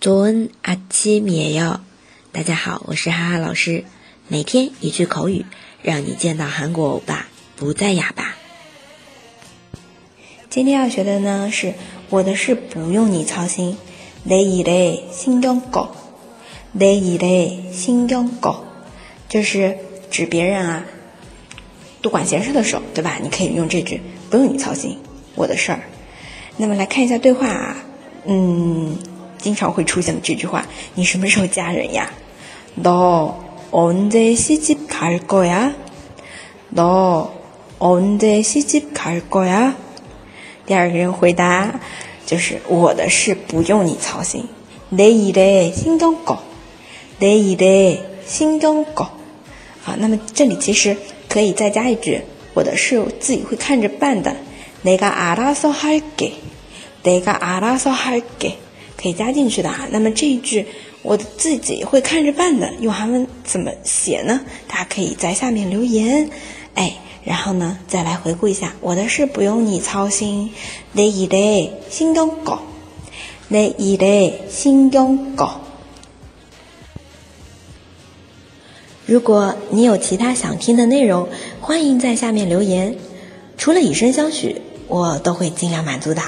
조은아침이에 요。 大家好，我是哈哈老师。每天一句口语，让你见到韩国欧巴不再哑巴。今天要学的呢是我的事不用你操心。내일에신경 꺼， 내일에신경 꺼， 就是指别人啊多管闲事的时候，对吧？你可以用这句，不用你操心我的事儿。那么来看一下对话啊，嗯， 经常会出现的这句话，你什么时候嫁人呀？너언제시집갈거 야？ 너언제시집갈거 야？ 第二个人回答就是我的事不用你操心。내일에신경 꺼， 내일에신경 꺼。 好，那么这里其实可以再加一句，我的事自己会看着办的。내가알아서할 게， 내가알아서할 게， 可以加进去的啊。那么这一句我自己会看着办的，用韩文怎么写呢？大家可以在下面留言。哎，然后呢，再来回顾一下，我的事不用你操心。내일에신경 꺼， 내일에신경 꺼。 如果你有其他想听的内容，欢迎在下面留言。除了以身相许。我都会尽量满足的。